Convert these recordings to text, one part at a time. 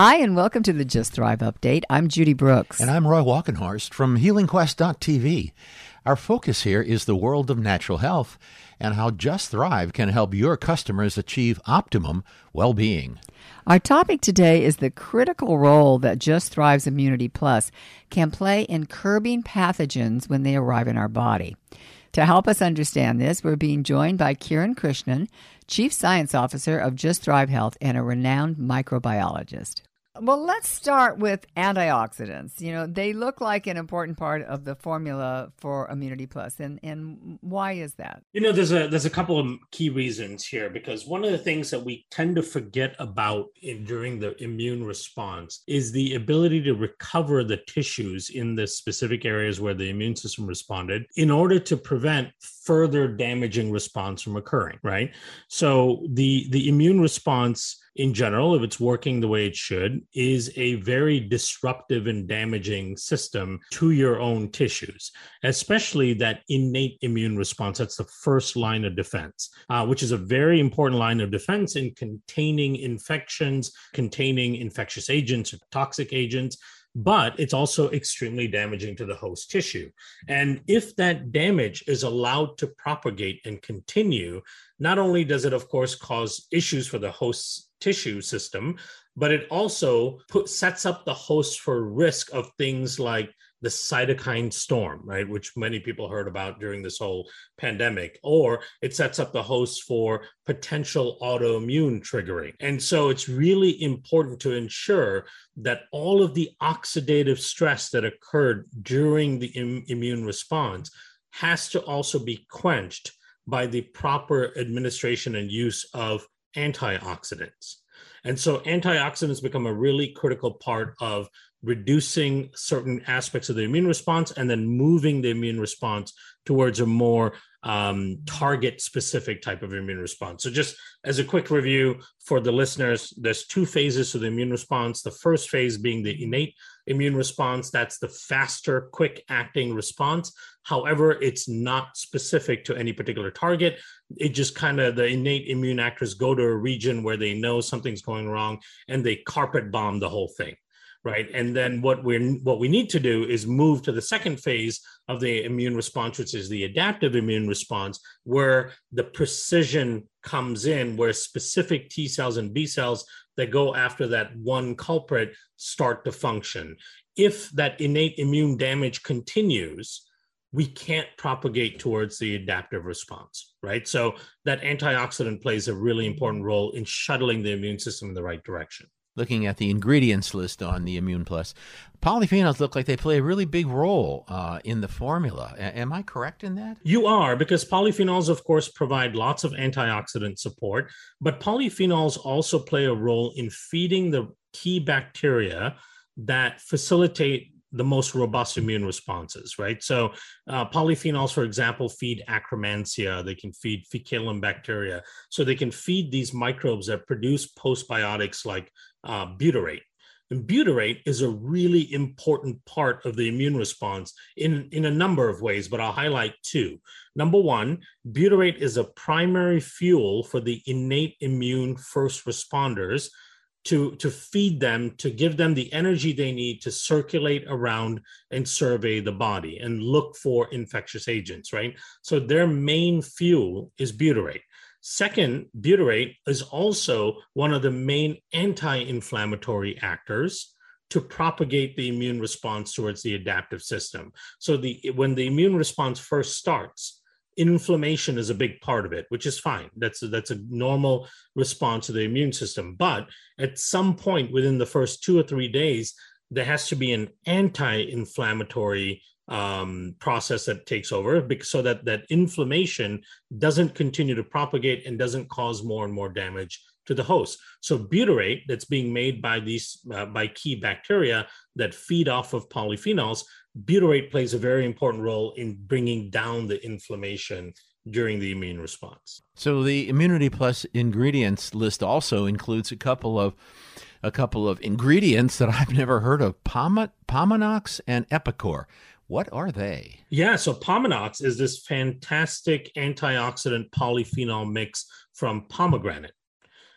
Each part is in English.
Hi, and welcome to the Just Thrive Update. I'm Judy Brooks. And I'm Roy Walkenhorst from HealingQuest.tv. Our focus here is the world of natural health and how Just Thrive can help your customers achieve optimum well being. Our topic today is the critical role that Just Thrive's Immunity Plus can play in curbing pathogens when they arrive in our body. To help us understand this, we're being joined by Kiran Krishnan, Chief Science Officer of Just Thrive Health and a renowned microbiologist. Well, let's start with antioxidants. You know, they look like an important part of the formula for Immunity Plus, and and why is that? You know, there's a there's a couple of key reasons here because one of the things that we tend to forget about in, during the immune response is the ability to recover the tissues in the specific areas where the immune system responded in order to prevent further damaging response from occurring. Right. So the the immune response in general, if it's working the way it should, is a very disruptive and damaging system to your own tissues, especially that innate immune response. That's the first line of defense, uh, which is a very important line of defense in containing infections, containing infectious agents or toxic agents but it's also extremely damaging to the host tissue. And if that damage is allowed to propagate and continue, not only does it, of course, cause issues for the host tissue system, but it also put, sets up the host for risk of things like the cytokine storm, right, which many people heard about during this whole pandemic, or it sets up the host for potential autoimmune triggering. And so it's really important to ensure that all of the oxidative stress that occurred during the Im- immune response has to also be quenched by the proper administration and use of antioxidants. And so antioxidants become a really critical part of reducing certain aspects of the immune response and then moving the immune response towards a more um, target specific type of immune response. So, just as a quick review for the listeners, there's two phases to the immune response. The first phase being the innate immune response, that's the faster, quick acting response. However, it's not specific to any particular target. It just kind of the innate immune actors go to a region where they know something's going wrong and they carpet bomb the whole thing right and then what we're what we need to do is move to the second phase of the immune response which is the adaptive immune response where the precision comes in where specific t cells and b cells that go after that one culprit start to function if that innate immune damage continues we can't propagate towards the adaptive response, right? So that antioxidant plays a really important role in shuttling the immune system in the right direction looking at the ingredients list on the Immune Plus, polyphenols look like they play a really big role uh, in the formula. A- am I correct in that? You are, because polyphenols, of course, provide lots of antioxidant support, but polyphenols also play a role in feeding the key bacteria that facilitate the most robust immune responses, right? So, uh, polyphenols, for example, feed Akkermansia, they can feed Faecalibacterium bacteria. So, they can feed these microbes that produce postbiotics like uh, butyrate. And butyrate is a really important part of the immune response in, in a number of ways, but I'll highlight two. Number one, butyrate is a primary fuel for the innate immune first responders to, to feed them, to give them the energy they need to circulate around and survey the body and look for infectious agents, right? So their main fuel is butyrate. Second, butyrate is also one of the main anti inflammatory actors to propagate the immune response towards the adaptive system. So the when the immune response first starts, inflammation is a big part of it, which is fine. That's a, that's a normal response to the immune system. But at some point within the first two or three days, there has to be an anti-inflammatory um, process that takes over because, so that that inflammation doesn't continue to propagate and doesn't cause more and more damage to the host. So butyrate that's being made by these uh, by key bacteria that feed off of polyphenols, butyrate plays a very important role in bringing down the inflammation during the immune response. So the Immunity Plus ingredients list also includes a couple of a couple of ingredients that I've never heard of: Pom- and Epicor. What are they? Yeah, so Pomanox is this fantastic antioxidant polyphenol mix from pomegranate.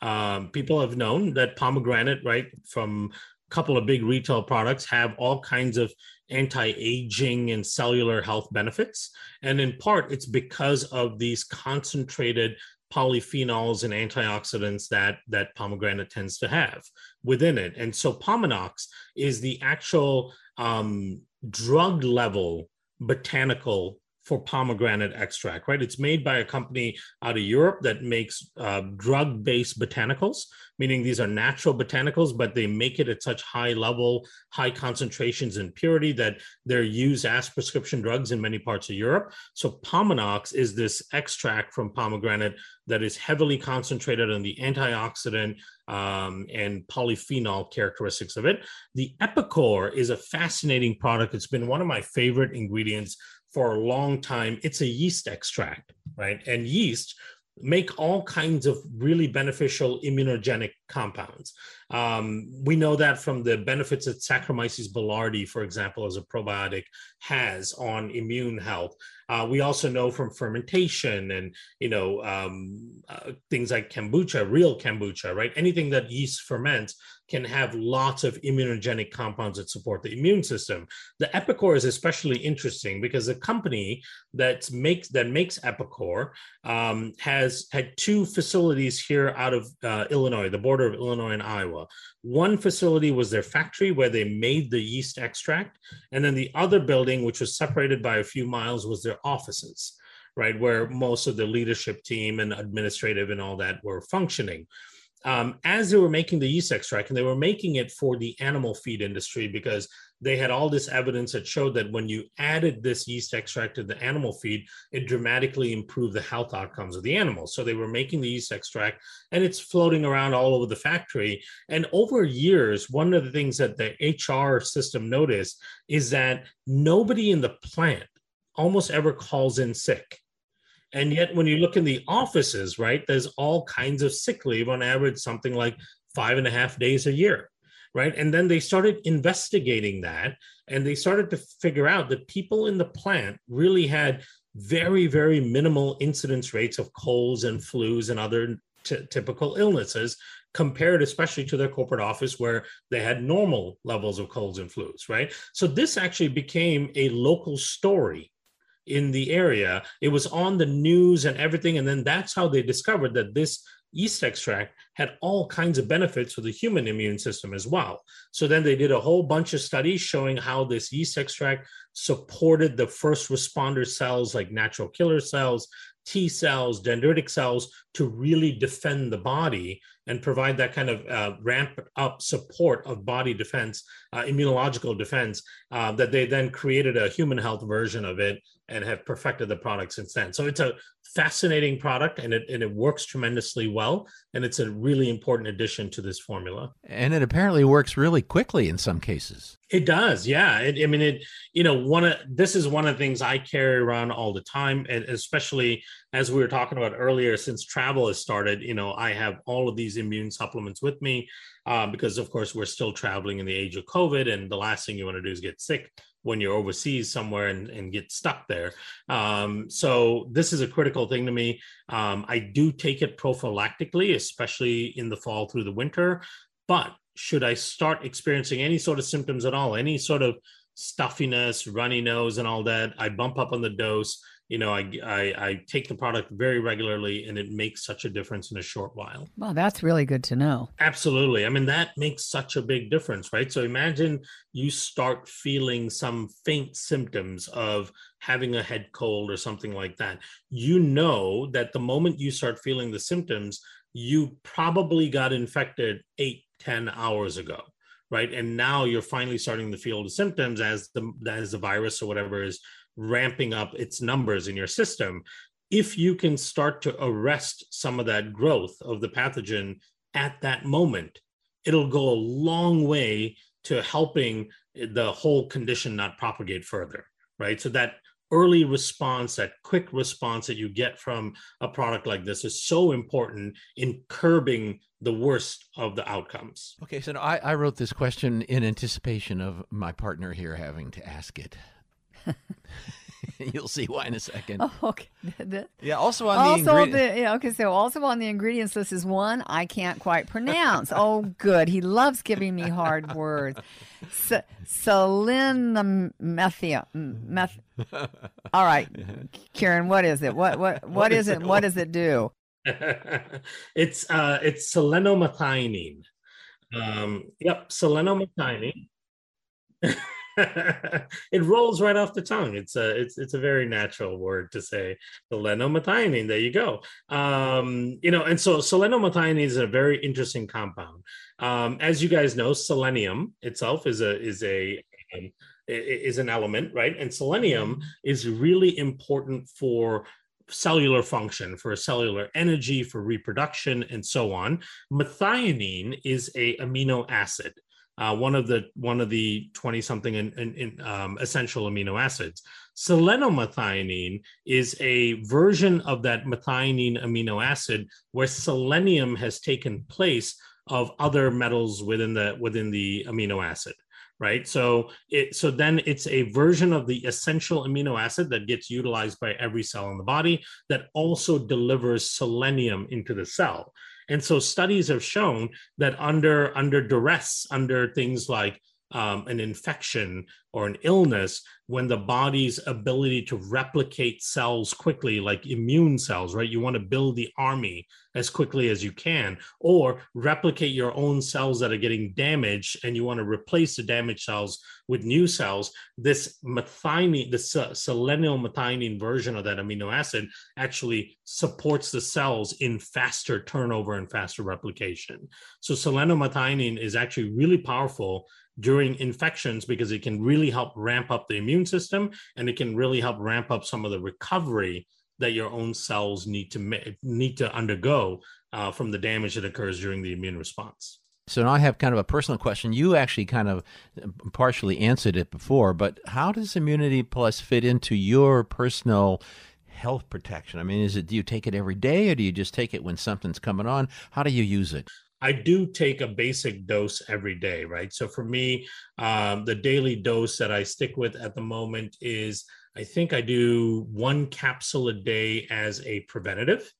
Um, people have known that pomegranate, right, from a couple of big retail products have all kinds of anti-aging and cellular health benefits. And in part it's because of these concentrated polyphenols and antioxidants that that pomegranate tends to have within it. And so pomanox is the actual um, drug level botanical for pomegranate extract, right? It's made by a company out of Europe that makes uh, drug based botanicals, meaning these are natural botanicals, but they make it at such high level, high concentrations and purity that they're used as prescription drugs in many parts of Europe. So, Pomanox is this extract from pomegranate that is heavily concentrated on the antioxidant um, and polyphenol characteristics of it. The Epicor is a fascinating product. It's been one of my favorite ingredients for a long time, it's a yeast extract, right? And yeast make all kinds of really beneficial immunogenic compounds. Um, we know that from the benefits that Saccharomyces boulardii, for example, as a probiotic, has on immune health. Uh, we also know from fermentation and you know um, uh, things like kombucha, real kombucha, right? Anything that yeast ferments can have lots of immunogenic compounds that support the immune system. The Epicor is especially interesting because the company that makes that makes Epicor um, has had two facilities here out of uh, Illinois, the border of Illinois and Iowa. One facility was their factory where they made the yeast extract, and then the other building, which was separated by a few miles, was their offices. Right, where most of the leadership team and administrative and all that were functioning um, as they were making the yeast extract, and they were making it for the animal feed industry because they had all this evidence that showed that when you added this yeast extract to the animal feed, it dramatically improved the health outcomes of the animals. So they were making the yeast extract and it's floating around all over the factory. And over years, one of the things that the HR system noticed is that nobody in the plant almost ever calls in sick and yet, when you look in the offices, right, there's all kinds of sick leave on average, something like five and a half days a year, right? And then they started investigating that and they started to figure out that people in the plant really had very, very minimal incidence rates of colds and flus and other t- typical illnesses compared especially to their corporate office where they had normal levels of colds and flus right so this actually became a local story in the area. It was on the news and everything. And then that's how they discovered that this yeast extract had all kinds of benefits for the human immune system as well. So then they did a whole bunch of studies showing how this yeast extract supported the first responder cells like natural killer cells, T cells, dendritic cells to really defend the body and provide that kind of uh, ramp up support of body defense, uh, immunological defense, uh, that they then created a human health version of it and have perfected the product since then. So it's a fascinating product and it, and it works tremendously well. And it's a really important addition to this formula. And it apparently works really quickly in some cases. It does. Yeah. It, I mean, it, you know, one of, this is one of the things I carry around all the time. And especially as we were talking about earlier, since travel has started, you know, I have all of these immune supplements with me uh, because of course we're still traveling in the age of COVID and the last thing you want to do is get sick when you're overseas somewhere and, and get stuck there. Um, so this is a critical thing to me. Um, I do take it prophylactically, especially in the fall through the winter. But should I start experiencing any sort of symptoms at all, any sort of stuffiness, runny nose, and all that, I bump up on the dose you know, I, I, I take the product very regularly, and it makes such a difference in a short while. Well, that's really good to know. Absolutely. I mean, that makes such a big difference, right? So imagine you start feeling some faint symptoms of having a head cold or something like that. You know that the moment you start feeling the symptoms, you probably got infected eight, ten hours ago right and now you're finally starting to feel the symptoms as the as the virus or whatever is ramping up its numbers in your system if you can start to arrest some of that growth of the pathogen at that moment it'll go a long way to helping the whole condition not propagate further right? So that early response that quick response that you get from a product like this is so important in curbing the worst of the outcomes. Okay so I, I wrote this question in anticipation of my partner here having to ask it You'll see why in a second. Oh, okay. The- Yeah. Also on the also, ingredient. the yeah, okay. So also on the ingredients list is one I can't quite pronounce. oh, good. He loves giving me hard words. S- Selenomethia. Meth- All right, Karen. What is it? What what what is it? What does it do? it's uh it's selenomethionine. Um yep, selenomethionine. it rolls right off the tongue. It's a it's it's a very natural word to say selenomethionine. There you go. Um, you know, and so selenomethionine is a very interesting compound. Um, as you guys know, selenium itself is a is a um, is an element, right? And selenium is really important for cellular function, for cellular energy, for reproduction, and so on. Methionine is a amino acid uh, one of the one of the 20 something in, in, in, um, essential amino acids. Selenomethionine is a version of that methionine amino acid where selenium has taken place of other metals within the within the amino acid right? So it so then it's a version of the essential amino acid that gets utilized by every cell in the body that also delivers selenium into the cell and so studies have shown that under under duress, under things like um, an infection or an illness, when the body's ability to replicate cells quickly, like immune cells, right? You want to build the army as quickly as you can, or replicate your own cells that are getting damaged, and you want to replace the damaged cells with new cells. This methionine, the selenomethionine version of that amino acid, actually supports the cells in faster turnover and faster replication. So selenomethionine is actually really powerful during infections because it can really help ramp up the immune system and it can really help ramp up some of the recovery that your own cells need to need to undergo uh, from the damage that occurs during the immune response. So now I have kind of a personal question. You actually kind of partially answered it before, but how does Immunity Plus fit into your personal health protection? I mean, is it do you take it every day or do you just take it when something's coming on? How do you use it? I do take a basic dose every day, right? So for me, um, the daily dose that I stick with at the moment is I think I do one capsule a day as a preventative.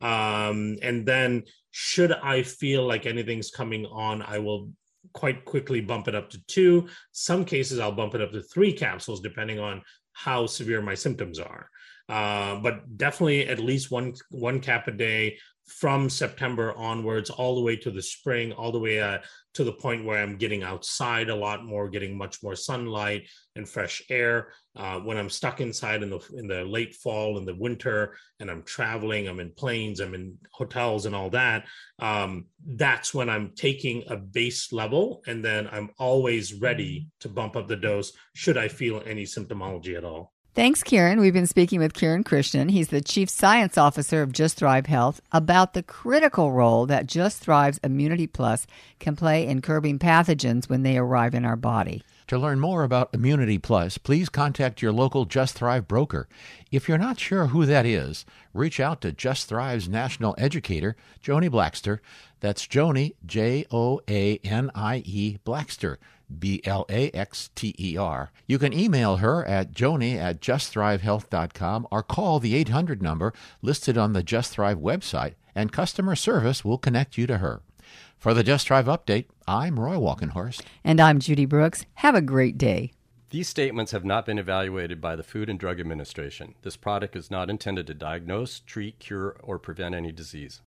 Um, and then, should I feel like anything's coming on, I will quite quickly bump it up to two. Some cases, I'll bump it up to three capsules, depending on how severe my symptoms are. Uh, but definitely at least one one cap a day from September onwards, all the way to the spring, all the way uh, to the point where I'm getting outside a lot more, getting much more sunlight and fresh air. Uh, when I'm stuck inside in the in the late fall and the winter, and I'm traveling, I'm in planes, I'm in hotels, and all that. Um, that's when I'm taking a base level, and then I'm always ready to bump up the dose should I feel any symptomology at all. Thanks, Kiran. We've been speaking with Kiran Krishnan. He's the Chief Science Officer of Just Thrive Health about the critical role that Just Thrive's Immunity Plus can play in curbing pathogens when they arrive in our body. To learn more about Immunity Plus, please contact your local Just Thrive broker. If you're not sure who that is, reach out to Just Thrive's national educator, Joanie Blaxter. That's Joanie, J O A N I E Blaxter, B L A X T E R. You can email her at joanie at justthrivehealth.com or call the 800 number listed on the Just Thrive website, and customer service will connect you to her. For the Just Thrive update, I'm Roy Walkenhorst. And I'm Judy Brooks. Have a great day. These statements have not been evaluated by the Food and Drug Administration. This product is not intended to diagnose, treat, cure, or prevent any disease.